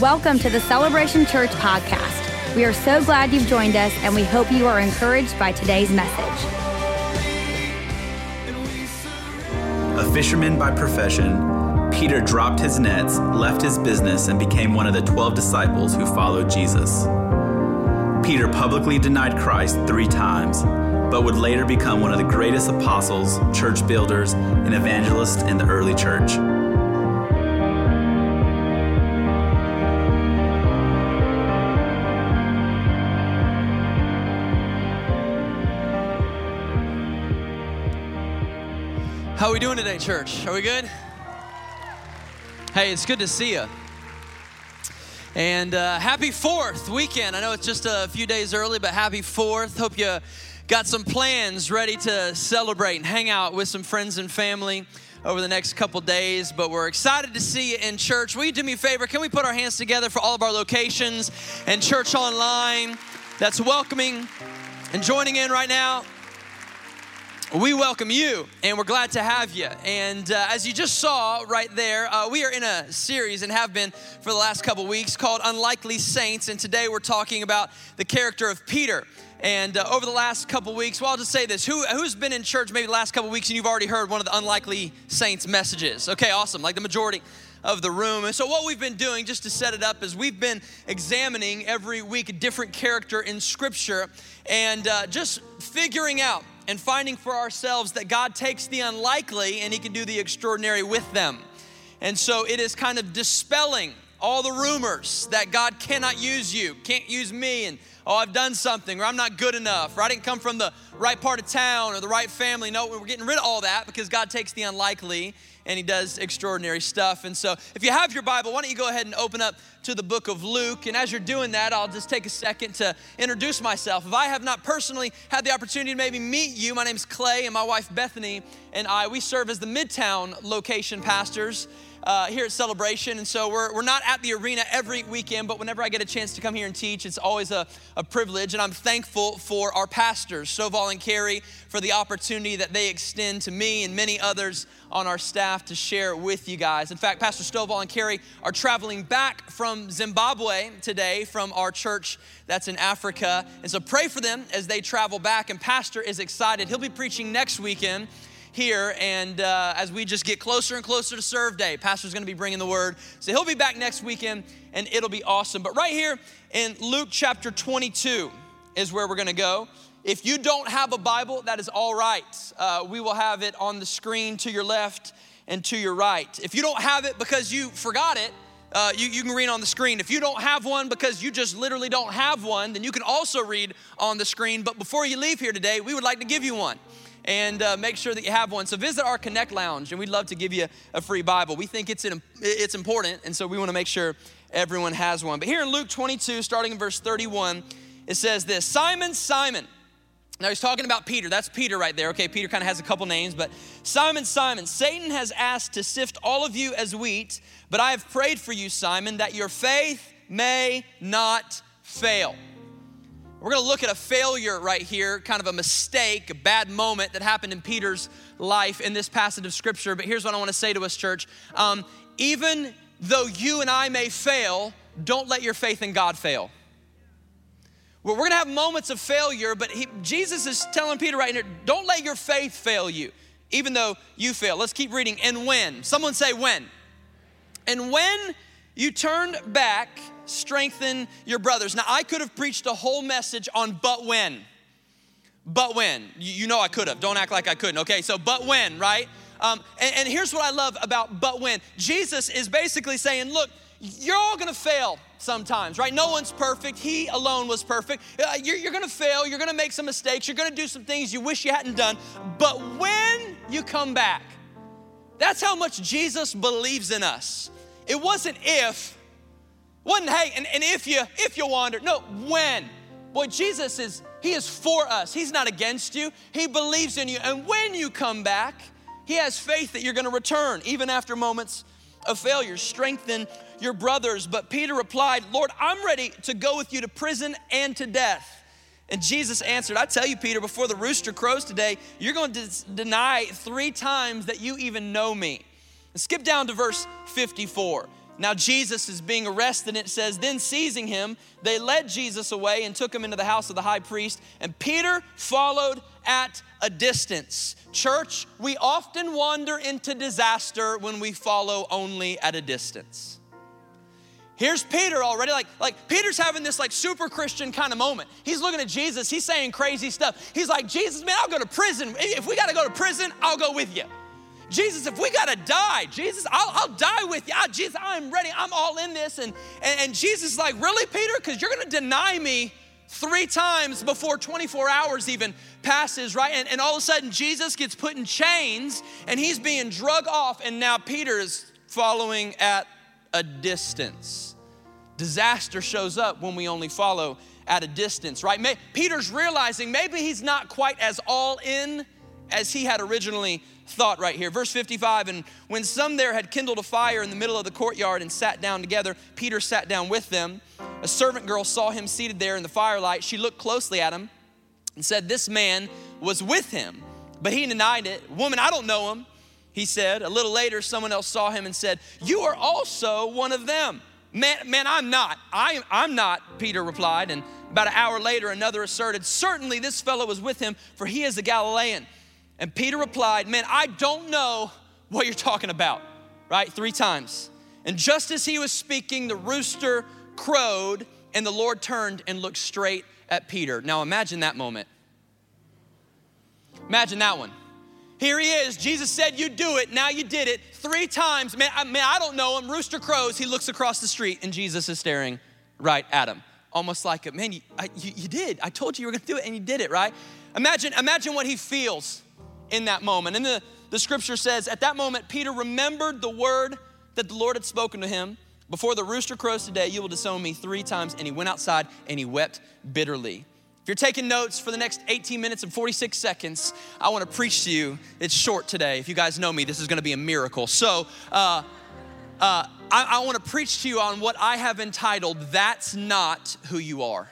Welcome to the Celebration Church podcast. We are so glad you've joined us, and we hope you are encouraged by today's message. A fisherman by profession, Peter dropped his nets, left his business, and became one of the 12 disciples who followed Jesus. Peter publicly denied Christ three times, but would later become one of the greatest apostles, church builders, and evangelists in the early church. We doing today, church? Are we good? Hey, it's good to see you. And uh, happy fourth weekend. I know it's just a few days early, but happy fourth. Hope you got some plans ready to celebrate and hang out with some friends and family over the next couple days. But we're excited to see you in church. Will you do me a favor? Can we put our hands together for all of our locations and church online that's welcoming and joining in right now? We welcome you and we're glad to have you. And uh, as you just saw right there, uh, we are in a series and have been for the last couple weeks called Unlikely Saints. And today we're talking about the character of Peter. And uh, over the last couple weeks, well, I'll just say this Who, who's been in church maybe the last couple weeks and you've already heard one of the Unlikely Saints messages? Okay, awesome. Like the majority of the room. And so, what we've been doing, just to set it up, is we've been examining every week a different character in Scripture and uh, just figuring out and finding for ourselves that God takes the unlikely and He can do the extraordinary with them. And so it is kind of dispelling all the rumors that God cannot use you, can't use me, and oh, I've done something, or I'm not good enough, or I didn't come from the right part of town or the right family. No, we're getting rid of all that because God takes the unlikely and he does extraordinary stuff. And so, if you have your Bible, why don't you go ahead and open up to the book of Luke? And as you're doing that, I'll just take a second to introduce myself. If I have not personally had the opportunity to maybe meet you, my name's Clay, and my wife Bethany and I, we serve as the Midtown location pastors uh, here at Celebration. And so we're, we're not at the arena every weekend, but whenever I get a chance to come here and teach, it's always a, a privilege. And I'm thankful for our pastors, Stovall and Kerri, for the opportunity that they extend to me and many others on our staff to share with you guys. In fact, Pastor Stovall and Kerri are traveling back from Zimbabwe today from our church that's in Africa. And so pray for them as they travel back. And Pastor is excited. He'll be preaching next weekend here. And uh, as we just get closer and closer to serve day, Pastor's going to be bringing the word. So he'll be back next weekend and it'll be awesome. But right here in Luke chapter 22 is where we're going to go. If you don't have a Bible, that is all right. Uh, we will have it on the screen to your left and to your right. If you don't have it because you forgot it, uh, you, you, can read on the screen. If you don't have one because you just literally don't have one, then you can also read on the screen. But before you leave here today, we would like to give you one and uh, make sure that you have one. So visit our Connect Lounge, and we'd love to give you a free Bible. We think it's, an, it's important, and so we want to make sure everyone has one. But here in Luke 22, starting in verse 31, it says this Simon, Simon. Now he's talking about Peter. That's Peter right there. Okay, Peter kind of has a couple names, but Simon, Simon, Satan has asked to sift all of you as wheat, but I have prayed for you, Simon, that your faith may not fail. We're going to look at a failure right here, kind of a mistake, a bad moment that happened in Peter's life in this passage of scripture. But here's what I want to say to us, church. Um, even though you and I may fail, don't let your faith in God fail. Well, we're going to have moments of failure, but he, Jesus is telling Peter right here don't let your faith fail you, even though you fail. Let's keep reading. And when? Someone say when. And when you turned back strengthen your brothers. Now, I could have preached a whole message on but when. But when. You know I could have. Don't act like I couldn't. Okay, so but when, right? Um, and, and here's what I love about but when. Jesus is basically saying, look, you're all gonna fail sometimes, right? No one's perfect. He alone was perfect. Uh, you're, you're, gonna fail. You're gonna make some mistakes. You're gonna do some things you wish you hadn't done. But when you come back, that's how much Jesus believes in us. It wasn't if, wasn't hey, and, and if you if you wander. No, when. Boy, Jesus is He is for us. He's not against you. He believes in you. And when you come back, He has faith that you're gonna return, even after moments of failure. Strengthen your brothers. But Peter replied, Lord, I'm ready to go with you to prison and to death. And Jesus answered, I tell you, Peter, before the rooster crows today, you're going to deny three times that you even know me. skip down to verse 54. Now, Jesus is being arrested, and it says, Then seizing him, they led Jesus away and took him into the house of the high priest, and Peter followed at a distance. Church, we often wander into disaster when we follow only at a distance. Here's Peter already, like, like Peter's having this like super Christian kind of moment. He's looking at Jesus, he's saying crazy stuff. He's like, Jesus, man, I'll go to prison. If we gotta go to prison, I'll go with you. Jesus, if we gotta die, Jesus, I'll, I'll die with you. I, Jesus, I'm ready. I'm all in this. And, and, and Jesus is like, really, Peter? Because you're gonna deny me three times before 24 hours even passes, right? And, and all of a sudden, Jesus gets put in chains and he's being drug off. And now Peter is following at a distance. Disaster shows up when we only follow at a distance, right? May, Peter's realizing maybe he's not quite as all in as he had originally thought right here. Verse 55 And when some there had kindled a fire in the middle of the courtyard and sat down together, Peter sat down with them. A servant girl saw him seated there in the firelight. She looked closely at him and said, This man was with him. But he denied it. Woman, I don't know him, he said. A little later, someone else saw him and said, You are also one of them. Man, man I'm not. I, I'm not, Peter replied. And about an hour later, another asserted, Certainly this fellow was with him, for he is a Galilean. And Peter replied, Man, I don't know what you're talking about, right? Three times. And just as he was speaking, the rooster crowed, and the Lord turned and looked straight at Peter. Now imagine that moment. Imagine that one. Here he is. Jesus said, You do it. Now you did it. Three times. Man, I, man, I don't know him. Rooster crows. He looks across the street, and Jesus is staring right at him. Almost like, a Man, you, I, you, you did. I told you you were going to do it, and you did it, right? Imagine, imagine what he feels in that moment. And the, the scripture says, At that moment, Peter remembered the word that the Lord had spoken to him. Before the rooster crows today, you will disown me three times. And he went outside and he wept bitterly. If you're taking notes for the next 18 minutes and 46 seconds, I want to preach to you. It's short today. If you guys know me, this is going to be a miracle. So, uh, uh, I, I want to preach to you on what I have entitled, That's Not Who You Are.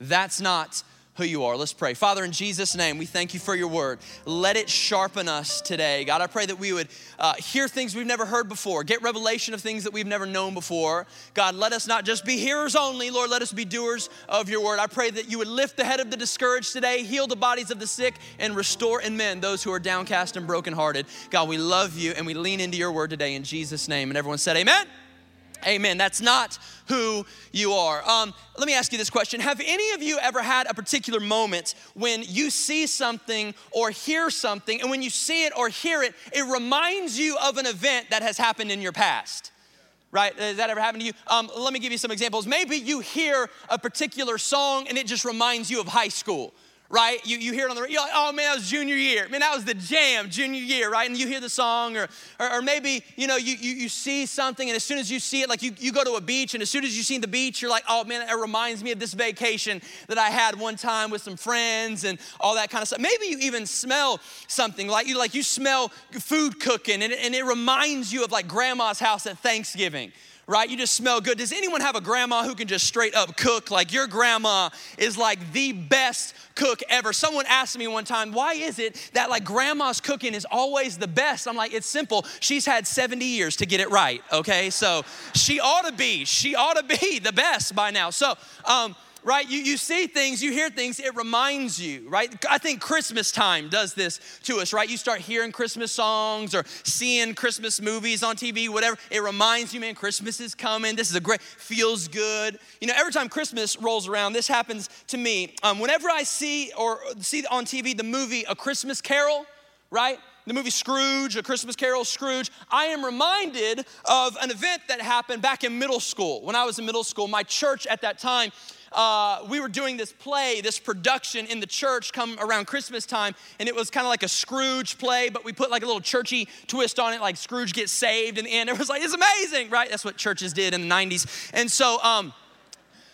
That's Not who you are. Let's pray. Father, in Jesus' name, we thank you for your word. Let it sharpen us today. God, I pray that we would uh, hear things we've never heard before, get revelation of things that we've never known before. God, let us not just be hearers only, Lord, let us be doers of your word. I pray that you would lift the head of the discouraged today, heal the bodies of the sick, and restore in men those who are downcast and brokenhearted. God, we love you and we lean into your word today in Jesus' name. And everyone said, Amen. Amen. That's not who you are. Um, let me ask you this question Have any of you ever had a particular moment when you see something or hear something, and when you see it or hear it, it reminds you of an event that has happened in your past? Right? Has that ever happened to you? Um, let me give you some examples. Maybe you hear a particular song and it just reminds you of high school right? You, you hear it on the radio, like, oh man, that was junior year. Man, that was the jam, junior year, right? And you hear the song, or, or, or, maybe, you know, you, you, you see something, and as soon as you see it, like you, you go to a beach, and as soon as you see the beach, you're like, oh man, it reminds me of this vacation that I had one time with some friends and all that kind of stuff. Maybe you even smell something, like you, like you smell food cooking, and it, and it reminds you of like grandma's house at Thanksgiving right? You just smell good. Does anyone have a grandma who can just straight up cook? Like your grandma is like the best cook ever. Someone asked me one time, why is it that like grandma's cooking is always the best? I'm like, it's simple. She's had 70 years to get it right, okay? So she ought to be, she ought to be the best by now. So, um, right? You, you see things, you hear things, it reminds you, right? I think Christmas time does this to us, right? You start hearing Christmas songs or seeing Christmas movies on TV, whatever. It reminds you, man, Christmas is coming. This is a great, feels good. You know, every time Christmas rolls around, this happens to me. Um, whenever I see or see on TV the movie A Christmas Carol, right? the movie Scrooge, A Christmas Carol, Scrooge, I am reminded of an event that happened back in middle school. When I was in middle school, my church at that time uh, we were doing this play, this production in the church come around Christmas time, and it was kind of like a Scrooge play, but we put like a little churchy twist on it, like Scrooge gets saved in the end. It was like, it's amazing, right? That's what churches did in the 90s. And so, um,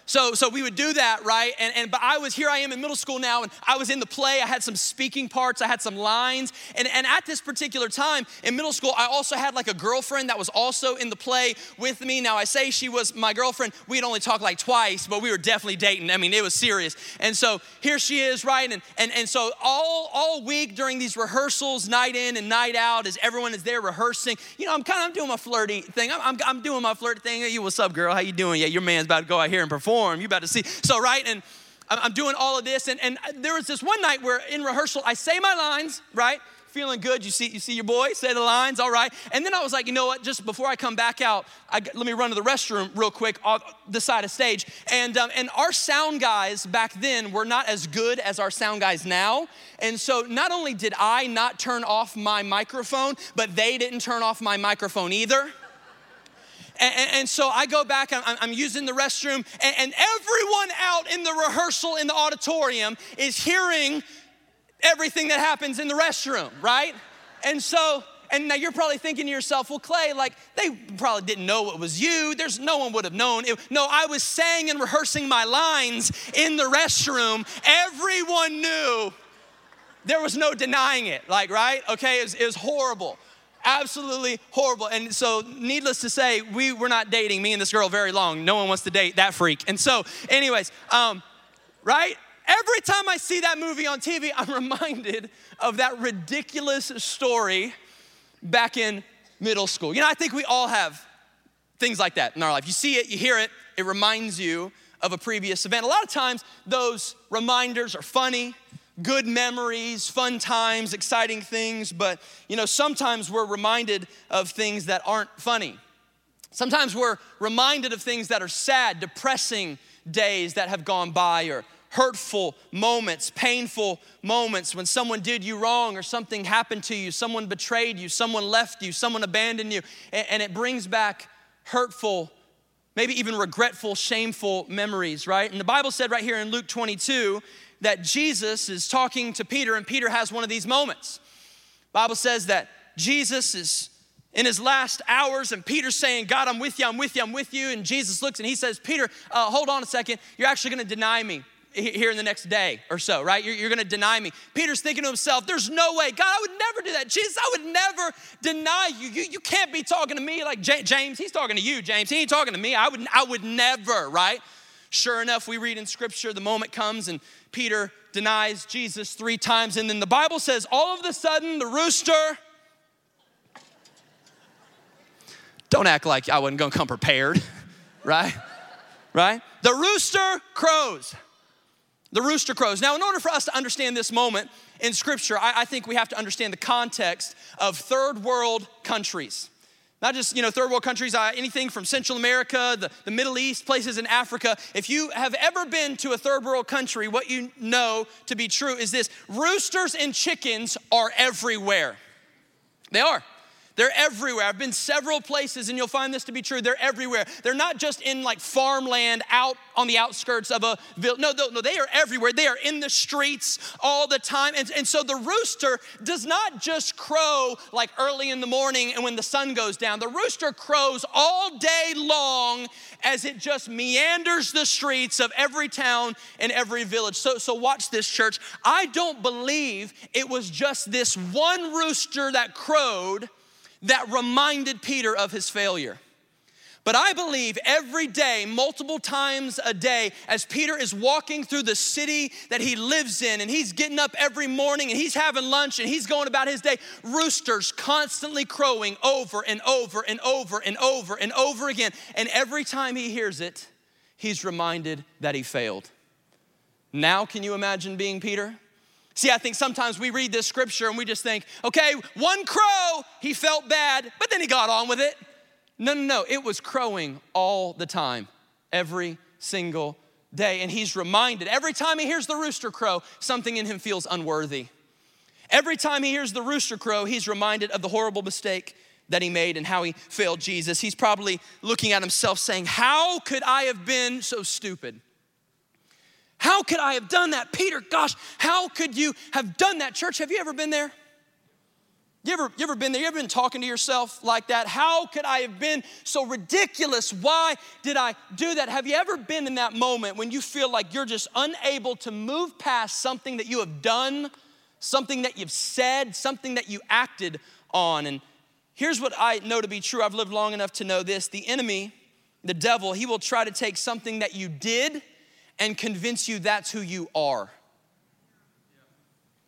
So, so we would do that, right? And, and but I was here I am in middle school now, and I was in the play. I had some speaking parts, I had some lines. And, and at this particular time in middle school, I also had like a girlfriend that was also in the play with me. Now I say she was my girlfriend, we'd only talked like twice, but we were definitely dating. I mean, it was serious. And so here she is, right? And and, and so all all week during these rehearsals, night in and night out, as everyone is there rehearsing, you know, I'm kind of I'm doing my flirty thing. I'm, I'm, I'm doing my flirty thing. Hey, you, what's up, girl? How you doing? Yeah, your man's about to go out here and perform You about to see. So, right, and I'm doing all of this. And, and there was this one night where in rehearsal, I say my lines, right? Feeling good. You see, you see your boy say the lines, all right. And then I was like, you know what? Just before I come back out, I, let me run to the restroom real quick off the side of stage. And um, and our sound guys back then were not as good as our sound guys now. And so not only did I not turn off my microphone, but they didn't turn off my microphone either. And, and, so I go back, I'm, I'm using the restroom, and, and everyone out in the rehearsal in the auditorium is hearing everything that happens in the restroom, right? And so, and now you're probably thinking to yourself, well, Clay, like they probably didn't know it was you. There's no one would have known. It, no, I was saying and rehearsing my lines in the restroom. Everyone knew. There was no denying it, like, right? Okay, it was, it was horrible absolutely horrible. And so, needless to say, we were not dating me and this girl very long. No one wants to date that freak. And so, anyways, um, right? Every time I see that movie on TV, I'm reminded of that ridiculous story back in middle school. You know, I think we all have things like that in our life. You see it, you hear it, it reminds you of a previous event. A lot of times, those reminders are funny, good memories, fun times, exciting things, but you know, sometimes we're reminded of things that aren't funny. Sometimes we're reminded of things that are sad, depressing days that have gone by, or hurtful moments, painful moments when someone did you wrong or something happened to you, someone betrayed you, someone left you, someone abandoned you, and, it brings back hurtful, maybe even regretful, shameful memories, right? And the Bible said right here in Luke 22 that Jesus is talking to Peter, and Peter has one of these moments. Bible says that Jesus is in his last hours, and Peter's saying, God, I'm with you, I'm with you, I'm with you. And Jesus looks and he says, Peter, uh, hold on a second. You're actually gonna deny me here in the next day or so, right? You're, you're gonna deny me. Peter's thinking to himself, there's no way. God, I would never do that. Jesus, I would never deny you. You, you can't be talking to me like J- James. He's talking to you, James. He ain't talking to me. I would, I would never, right? Sure enough, we read in scripture, the moment comes and Peter denies Jesus three times. And then the Bible says, all of a sudden, the rooster. Don't act like I wasn't gonna come prepared, right? Right? The rooster crows. The rooster crows. Now, in order for us to understand this moment in Scripture, I, I think we have to understand the context of third world countries not just you know third world countries uh, anything from central america the, the middle east places in africa. If you have ever been to a third world country what you know to be true is this. Roosters and chickens are everywhere. They are they're everywhere. I've been several places and you'll find this to be true. They're everywhere. They're not just in like farmland out on the outskirts of a village. No, no, no, they are everywhere. They are in the streets all the time. And, and so the rooster does not just crow like early in the morning and when the sun goes down. The rooster crows all day long as it just meanders the streets of every town and every village. So, so watch this, church. I don't believe it was just this one rooster that crowed that reminded Peter of his failure. But I believe every day, multiple times a day, as Peter is walking through the city that he lives in, and he's getting up every morning and he's having lunch and he's going about his day, roosters constantly crowing over and over and over and over and over again. And every time he hears it, he's reminded that he failed. Now, can you imagine being Peter? See, I think sometimes we read this scripture and we just think, okay, one crow, he felt bad, but then he got on with it. No, no, no. It was crowing all the time, every single day. And he's reminded every time he hears the rooster crow, something in him feels unworthy. Every time he hears the rooster crow, he's reminded of the horrible mistake that he made and how he failed Jesus. He's probably looking at himself saying, How could I have been so stupid? How could I have done that? Peter, gosh, how could you have done that? Church, have you ever been there? You ever, you ever been there? You ever been talking to yourself like that? How could I have been so ridiculous? Why did I do that? Have you ever been in that moment when you feel like you're just unable to move past something that you have done, something that you've said, something that you acted on? And here's what I know to be true. I've lived long enough to know this. The enemy, the devil, he will try to take something that you did and convince you that's who you are.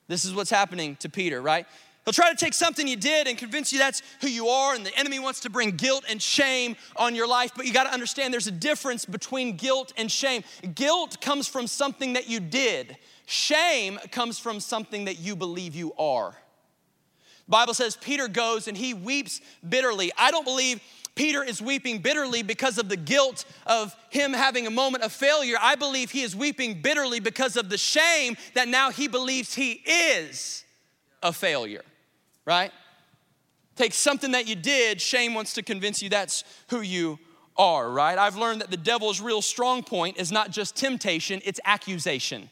This is what's happening to Peter, right? He'll try to take something you did and convince you that's who you are, and the enemy wants to bring guilt and shame on your life. But you got to understand there's a difference between guilt and shame. Guilt comes from something that you did, shame comes from something that you believe you are. The Bible says Peter goes and he weeps bitterly. I don't believe Peter is weeping bitterly because of the guilt of him having a moment of failure. I believe he is weeping bitterly because of the shame that now he believes he is a failure right? Take something that you did, shame wants to convince you that's who you are, right? I've learned that the devil's real strong point is not just temptation, it's accusation.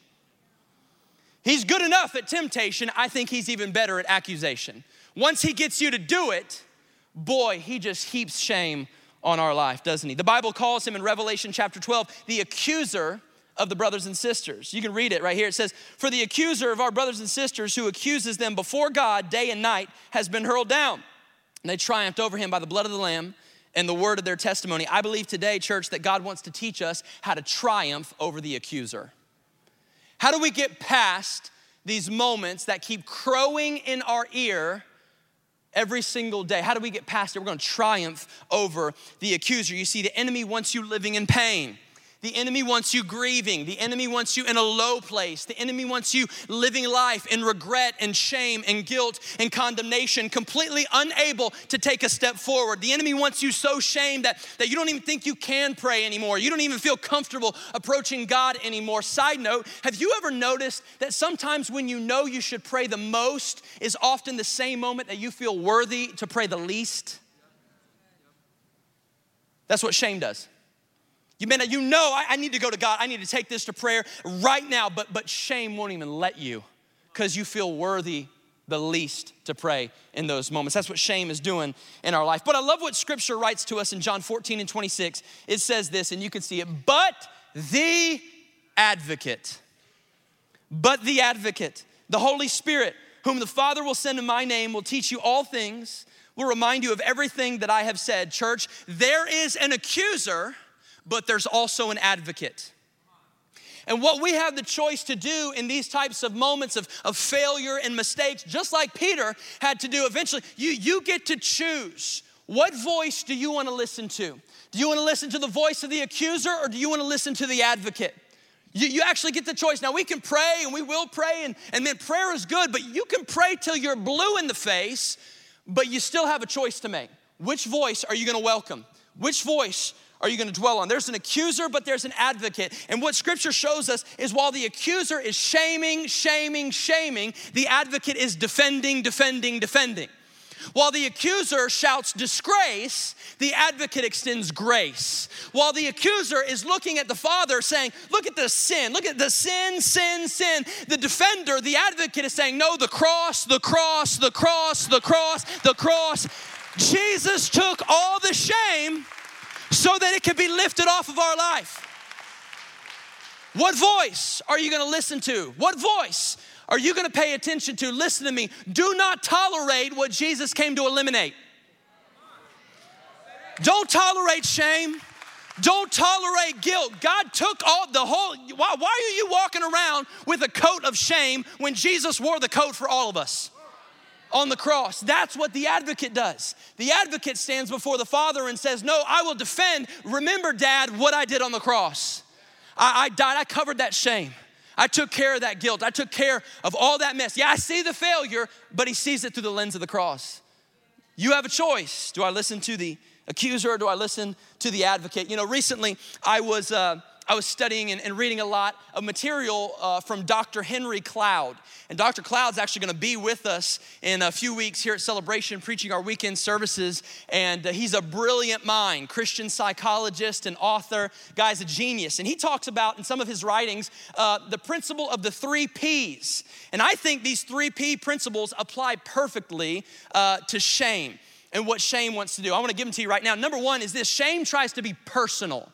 He's good enough at temptation, I think he's even better at accusation. Once he gets you to do it, boy, he just heaps shame on our life, doesn't he? The Bible calls him in Revelation chapter 12 the accuser of the brothers and sisters. You can read it right here. It says, For the accuser of our brothers and sisters who accuses them before God day and night has been hurled down. And they triumphed over him by the blood of the Lamb and the word of their testimony. I believe today, church, that God wants to teach us how to triumph over the accuser. How do we get past these moments that keep crowing in our ear every single day? How do we get past it? We're gonna triumph over the accuser. You see, the enemy wants you living in pain. The enemy wants you grieving. The enemy wants you in a low place. The enemy wants you living life in regret and shame and guilt and condemnation, completely unable to take a step forward. The enemy wants you so shamed that, that you don't even think you can pray anymore. You don't even feel comfortable approaching God anymore. Side note, have you ever noticed that sometimes when you know you should pray the most is often the same moment that you feel worthy to pray the least? That's what shame does. You mean you know I, I need to go to God. I need to take this to prayer right now, but but shame won't even let you because you feel worthy the least to pray in those moments. That's what shame is doing in our life. But I love what scripture writes to us in John 14 and 26. It says this, and you can see it, but the advocate, but the advocate, the Holy Spirit, whom the Father will send in my name, will teach you all things, will remind you of everything that I have said. Church, there is an accuser but there's also an advocate. And what we have the choice to do in these types of moments of, of failure and mistakes, just like Peter had to do eventually, you, you get to choose. What voice do you want to listen to? Do you want to listen to the voice of the accuser or do you want to listen to the advocate? You, you actually get the choice. Now, we can pray and we will pray, and, and man, prayer is good, but you can pray till you're blue in the face, but you still have a choice to make. Which voice are you going to welcome? Which voice are you going to dwell on? There's an accuser, but there's an advocate. And what scripture shows us is while the accuser is shaming, shaming, shaming, the advocate is defending, defending, defending. While the accuser shouts disgrace, the advocate extends grace. While the accuser is looking at the father saying, Look at the sin, look at the sin, sin, sin. The defender, the advocate is saying, No, the cross, the cross, the cross, the cross, the cross. Jesus took all the shame so that it can be lifted off of our life. What voice are you gonna listen to? What voice are you gonna pay attention to? Listen to me. Do not tolerate what Jesus came to eliminate. Don't tolerate shame. Don't tolerate guilt. God took all the whole. Why, why are you walking around with a coat of shame when Jesus wore the coat for all of us? On the cross. That's what the advocate does. The advocate stands before the Father and says, No, I will defend. Remember, Dad, what I did on the cross. I, I died, I covered that shame. I took care of that guilt. I took care of all that mess. Yeah, I see the failure, but he sees it through the lens of the cross. You have a choice. Do I listen to the accuser or do I listen to the advocate? You know, recently I was uh, I was studying and, and, reading a lot of material uh, from Dr. Henry Cloud. And Dr. Cloud's actually going to be with us in a few weeks here at Celebration, preaching our weekend services. And uh, he's a brilliant mind, Christian psychologist and author. Guy's a genius. And he talks about in some of his writings uh, the principle of the three P's. And I think these three P principles apply perfectly uh, to shame and what shame wants to do. I want to give them to you right now. Number one is this shame tries to be personal.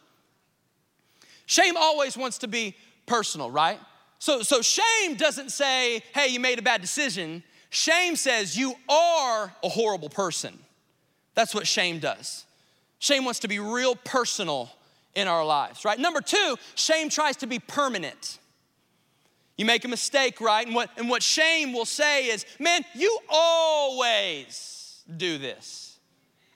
Shame always wants to be personal, right? So, so shame doesn't say, hey, you made a bad decision. Shame says you are a horrible person. That's what shame does. Shame wants to be real personal in our lives, right? Number two, shame tries to be permanent. You make a mistake, right? And what, and what shame will say is, man, you always do this.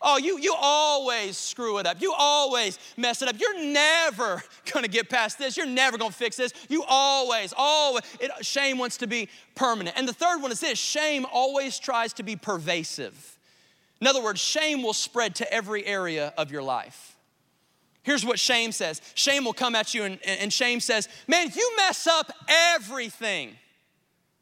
Oh, you, you always screw it up. You always mess it up. You're never gonna get past this. You're never gonna fix this. You always, always. It, shame wants to be permanent. And the third one is this shame always tries to be pervasive. In other words, shame will spread to every area of your life. Here's what shame says shame will come at you, and, and shame says, Man, you mess up everything.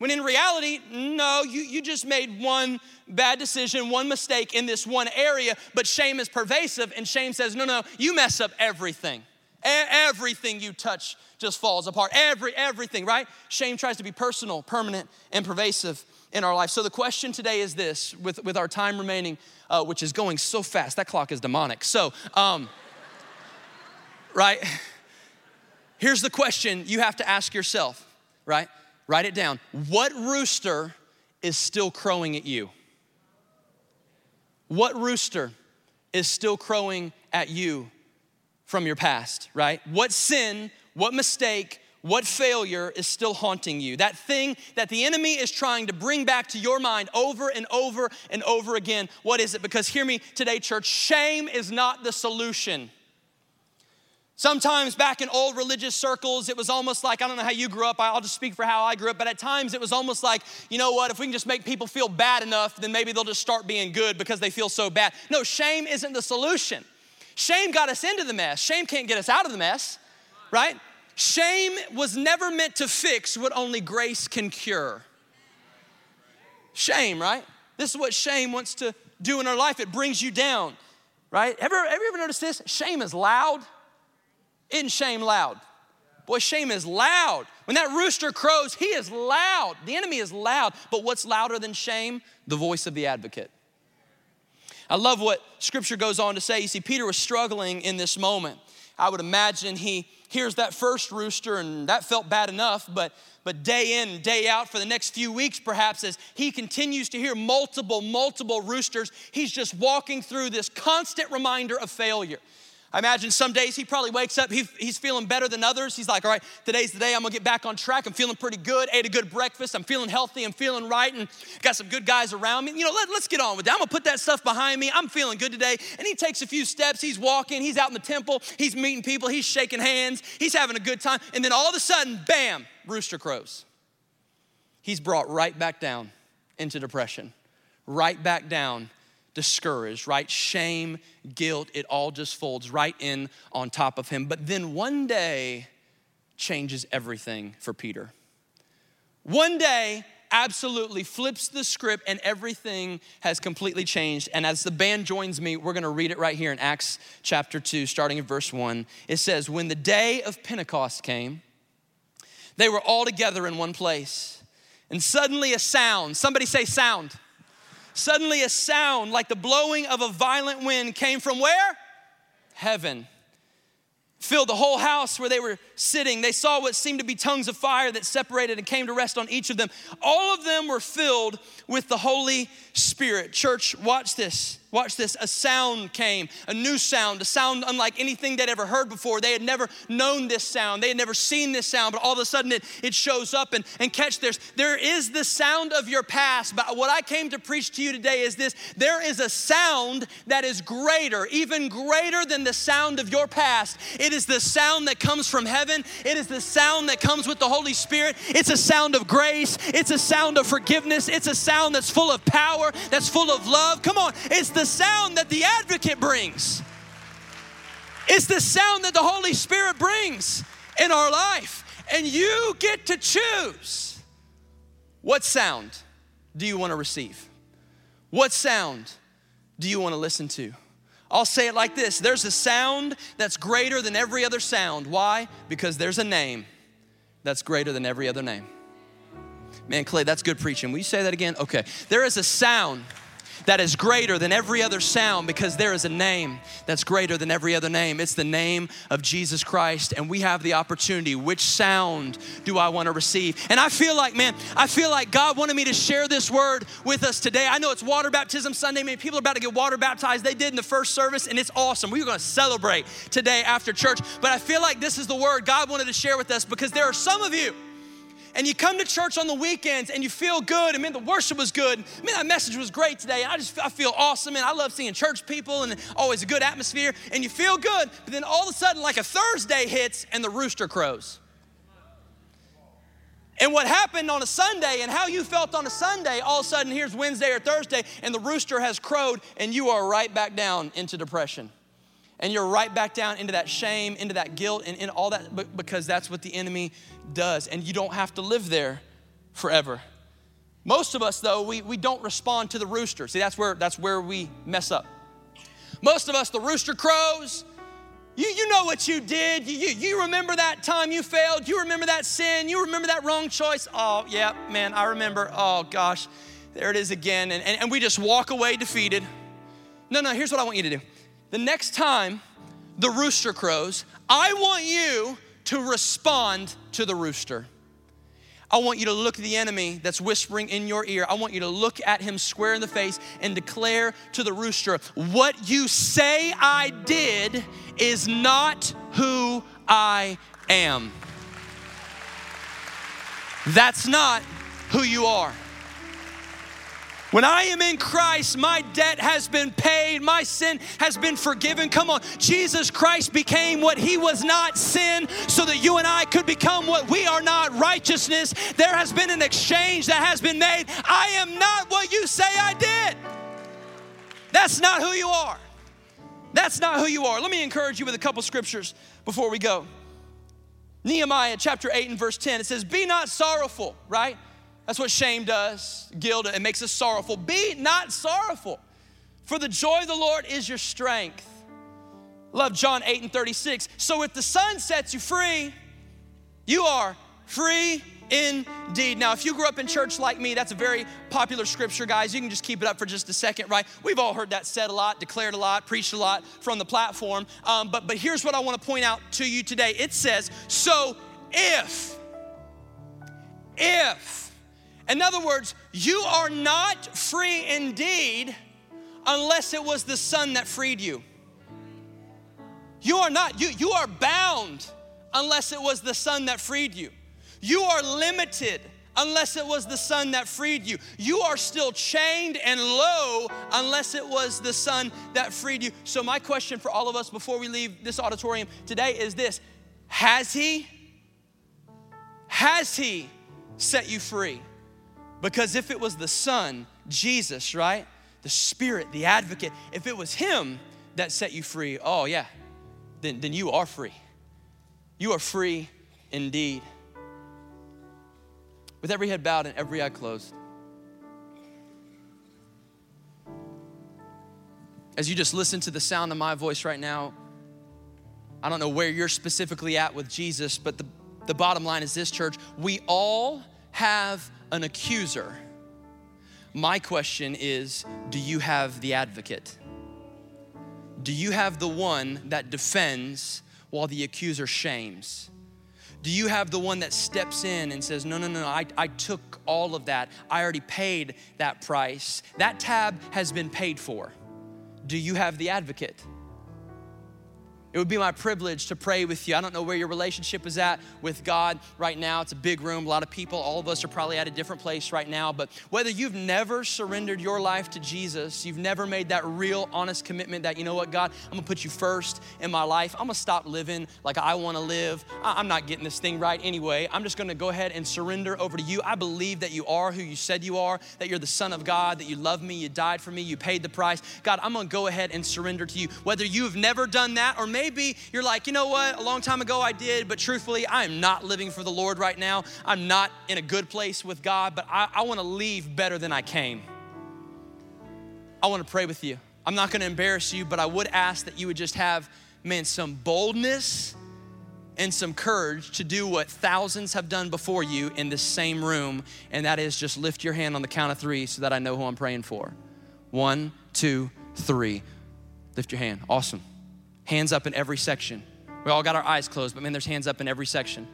When in reality, no, you, you just made one bad decision, one mistake in this one area, but shame is pervasive, and shame says, no, no, you mess up everything. everything you touch just falls apart. Every, everything, right? Shame tries to be personal, permanent, and pervasive in our life. So the question today is this with, with our time remaining, uh, which is going so fast, that clock is demonic. So, um, right? Here's the question you have to ask yourself, right? Write it down. What rooster is still crowing at you? What rooster is still crowing at you from your past, right? What sin, what mistake, what failure is still haunting you? That thing that the enemy is trying to bring back to your mind over and over and over again. What is it? Because hear me today, church, shame is not the solution. Sometimes back in old religious circles, it was almost like, I don't know how you grew up, I'll just speak for how I grew up, but at times it was almost like, you know what, if we can just make people feel bad enough, then maybe they'll just start being good because they feel so bad. No, shame isn't the solution. Shame got us into the mess, shame can't get us out of the mess, right? Shame was never meant to fix what only grace can cure. Shame, right? This is what shame wants to do in our life. It brings you down, right? Ever, ever, ever noticed this? Shame is loud. Isn't shame loud? Boy, shame is loud. When that rooster crows, he is loud. The enemy is loud. But what's louder than shame? The voice of the advocate. I love what scripture goes on to say. You see, Peter was struggling in this moment. I would imagine he hears that first rooster and that felt bad enough, but, but day in day out for the next few weeks, perhaps, as he continues to hear multiple, multiple roosters, he's just walking through this constant reminder of failure. I imagine some days he probably wakes up, he, he's feeling better than others. He's like, all right, today's the day I'm gonna get back on track. I'm feeling pretty good, ate a good breakfast, I'm feeling healthy, I'm feeling right, and got some good guys around me. You know, let, let's get on with that. I'm gonna put that stuff behind me. I'm feeling good today. And he takes a few steps, he's walking, he's out in the temple, he's meeting people, he's shaking hands, he's having a good time. And then all of a sudden, bam, rooster crows. He's brought right back down into depression, right back down discouraged, right? Shame, guilt, it all just folds right in on top of him. But then one day changes everything for Peter. One day, absolutely flips the script and everything has completely changed. And as the band joins me, we're gonna read it right here in Acts chapter 2, starting in verse 1. It says, When the day of Pentecost came, they were all together in one place. And suddenly a sound, somebody say sound Suddenly, a sound like the blowing of a violent wind came from where? Heaven. Filled the whole house where they were sitting. They saw what seemed to be tongues of fire that separated and came to rest on each of them. All of them were filled with the Holy Spirit. Church, watch this. Watch this. A sound came, a new sound, a sound unlike anything they'd ever heard before. They had never known this sound, they had never seen this sound, but all of a sudden it, it shows up. And, and catch this there is the sound of your past. But what I came to preach to you today is this there is a sound that is greater, even greater than the sound of your past. It is the sound that comes from heaven, it is the sound that comes with the Holy Spirit. It's a sound of grace, it's a sound of forgiveness, it's a sound that's full of power, that's full of love. Come on, it's the the sound that the advocate brings. It's the sound that the Holy Spirit brings in our life. And you get to choose what sound do you want to receive? What sound do you want to listen to? I'll say it like this there's a sound that's greater than every other sound. Why? Because there's a name that's greater than every other name. Man, Clay, that's good preaching. Will you say that again? Okay. There is a sound that is greater than every other sound because there is a name that's greater than every other name. It's the name of Jesus Christ, and we have the opportunity. Which sound do I want to receive? And I feel like, man, I feel like God wanted me to share this word with us today. I know it's water baptism Sunday. Man, people are about to get water baptized. They did in the first service, and it's awesome. We're going to celebrate today after church. But I feel like this is the word God wanted to share with us because there are some of you and you come to church on the weekends and you feel good, and man, the worship was good. Man, that message was great today. I just I feel awesome, and I love seeing church people and always a good atmosphere, and you feel good. But then all of a sudden, like a Thursday hits and the rooster crows. And what happened on a Sunday and how you felt on a Sunday, all of a sudden here's Wednesday or Thursday, and the rooster has crowed, and you are right back down into depression and you're right back down into that shame, into that guilt, and, in all that because that's what the enemy does. And you don't have to live there forever. Most of us, though, we, we don't respond to the rooster. See, that's where, that's where we mess up. Most of us, the rooster crows. You, you know what you did. You, you, you remember that time you failed. You remember that sin. You remember that wrong choice. Oh, yeah, man, I remember. Oh, gosh, there it is again. And, and, and we just walk away defeated. No, no, here's what I want you to do the next time the rooster crows, I want you to respond to the rooster. I want you to look at the enemy that's whispering in your ear. I want you to look at him square in the face and declare to the rooster, What you say I did is not who I am. That's not who you are. When I am in Christ, my debt has been paid, my sin has been forgiven. Come on, Jesus Christ became what he was not sin so that you and I could become what we are not righteousness. There has been an exchange that has been made. I am not what you say I did. That's not who you are. That's not who you are. Let me encourage you with a couple scriptures before we go. Nehemiah chapter 8 and verse 10, it says, Be not sorrowful, right? That's what shame does, guilt, it makes us sorrowful. Be not sorrowful, for the joy of the Lord is your strength. Love John 8 and 36. So if the Son sets you free, you are free indeed. Now, if you grew up in church like me, that's a very popular scripture, guys. You can just keep it up for just a second, right? We've all heard that said a lot, declared a lot, preached a lot from the platform. Um, but, but here's what I want to point out to you today it says, So if, if, in other words, you are not free indeed unless it was the Son that freed you. You are not, you, you are bound unless it was the Son that freed you. You are limited unless it was the Son that freed you. You are still chained and low unless it was the Son that freed you. So, my question for all of us before we leave this auditorium today is this Has He? Has He set you free? Because if it was the Son, Jesus, right? The Spirit, the advocate, if it was Him that set you free, oh yeah, then, then you are free. You are free indeed. With every head bowed and every eye closed. As you just listen to the sound of my voice right now, I don't know where you're specifically at with Jesus, but the, the bottom line is this, church. We all have an accuser. My question is do you have the advocate? Do you have the one that defends while the accuser shames? Do you have the one that steps in and says, No, no, no, I, I took all of that. I already paid that price. That tab has been paid for. Do you have the advocate? It would be my privilege to pray with you. I don't know where your relationship is at with God right now. It's a big room, a lot of people. All of us are probably at a different place right now. But whether you've never surrendered your life to Jesus, you've never made that real, honest commitment that, you know what, God, I'm gonna put you first in my life. I'm gonna stop living like I wanna live. I'm not getting this thing right anyway. I'm just gonna go ahead and surrender over to you. I believe that you are who you said you are, that you're the Son of God, that you love me, you died for me, you paid the price. God, I'm gonna go ahead and surrender to you. Whether you've never done that or maybe maybe you're like, you know what, a long time ago I did, but truthfully, I am not living for the Lord right now. I'm not in a good place with God, but I, I wanna leave better than I came. I wanna pray with you. I'm not gonna embarrass you, but I would ask that you would just have, man, some boldness and some courage to do what thousands have done before you in this same room, and that is just lift your hand on the count of three so that I know who I'm praying for. One, two, three. Lift your hand. Awesome. Hands up in every section. We all got our eyes closed, but man, there's hands up in every section.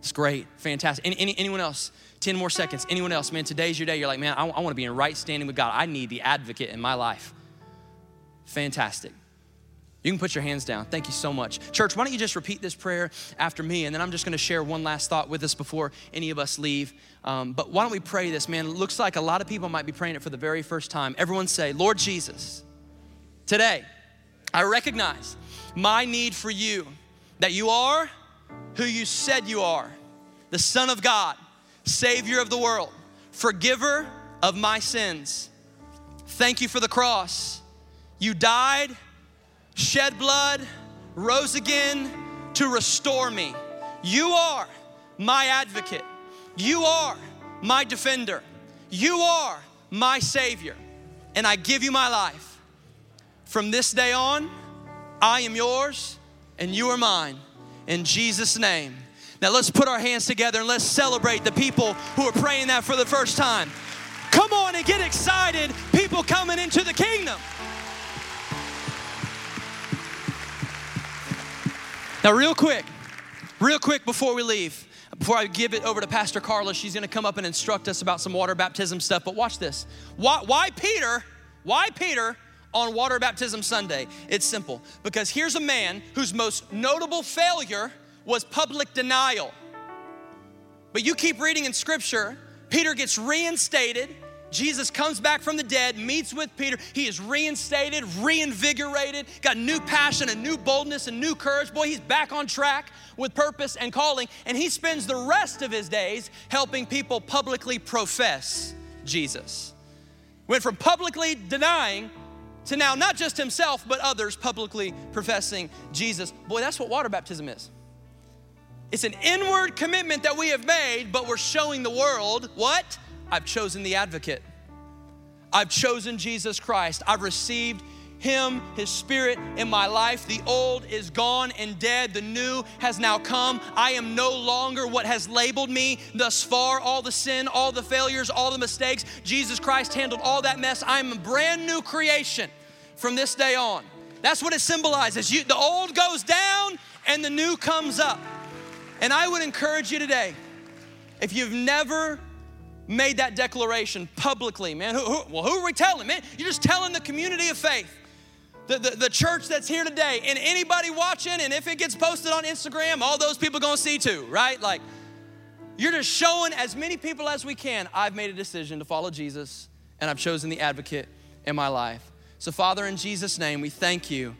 It's great, fantastic. Any, any, anyone else? 10 more seconds. Anyone else? Man, today's your day. You're like, man, I, I want to be in right standing with God. I need the advocate in my life. Fantastic. You can put your hands down. Thank you so much. Church, why don't you just repeat this prayer after me? And then I'm just going to share one last thought with us before any of us leave. Um, but why don't we pray this, man? It looks like a lot of people might be praying it for the very first time. Everyone say, Lord Jesus, today I recognize my need for you, that you are who you said you are the Son of God, Savior of the world, forgiver of my sins. Thank you for the cross. You died shed blood, rose again to restore me. You are my advocate. You are my defender. You are my Savior. And I give you my life. From this day on, I am yours and you are mine. In Jesus' name. Now let's put our hands together and let's celebrate the people who are praying that for the first time. Come on and get excited, people coming into the kingdom. Now, real quick, real quick before we leave, before I give it over to Pastor Carla, she's gonna come up and instruct us about some water baptism stuff. But watch this. Why, why Peter? Why Peter on water baptism Sunday? It's simple because here's a man whose most notable failure was public denial. But you keep reading in scripture, Peter gets reinstated Jesus comes back from the dead, meets with Peter. He is reinstated, reinvigorated, got new passion, a new boldness, and new courage. Boy, he's back on track with purpose and calling. And he spends the rest of his days helping people publicly profess Jesus. Went from publicly denying to now not just himself, but others publicly professing Jesus. Boy, that's what water baptism is. It's an inward commitment that we have made, but we're showing the world what? I've chosen the advocate. I've chosen Jesus Christ. I've received him, His Spirit in my life. The old is gone and dead. The new has now come. I am no longer what has labeled me thus far all the sin, all the failures, all the mistakes. Jesus Christ handled all that mess. I'm a brand new creation from this day on. That's what it symbolizes. You, the old goes down and the new comes up. And I would encourage you today if you've never made that declaration publicly, man. Who, who, well, who are we telling, man? You're just telling the community of faith. The, the, the, church that's here today and anybody watching and if it gets posted on instagram all those people gonna see too right like you're just showing as many people as we can i've made a decision to follow jesus and i've chosen the advocate in my life so father in jesus name we thank you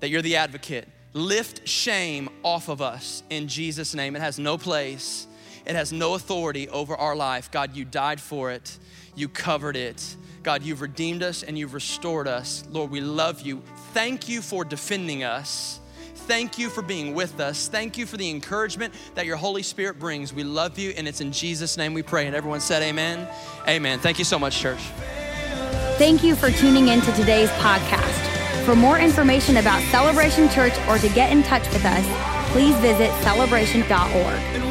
that you're the advocate lift shame off of us in jesus name it has no place it has no authority over our life. God, you died for it, you covered it. God, you've redeemed us and you've restored us. Lord, we love you. Thank you for defending us. Thank you for being with us. Thank you for the encouragement that your Holy Spirit brings. We love you, and it's in Jesus' name we pray. And everyone said, Amen. Amen. Thank you so much, church. Thank you for tuning in to today's podcast. For more information about Celebration Church or to get in touch with us, please visit celebration.org.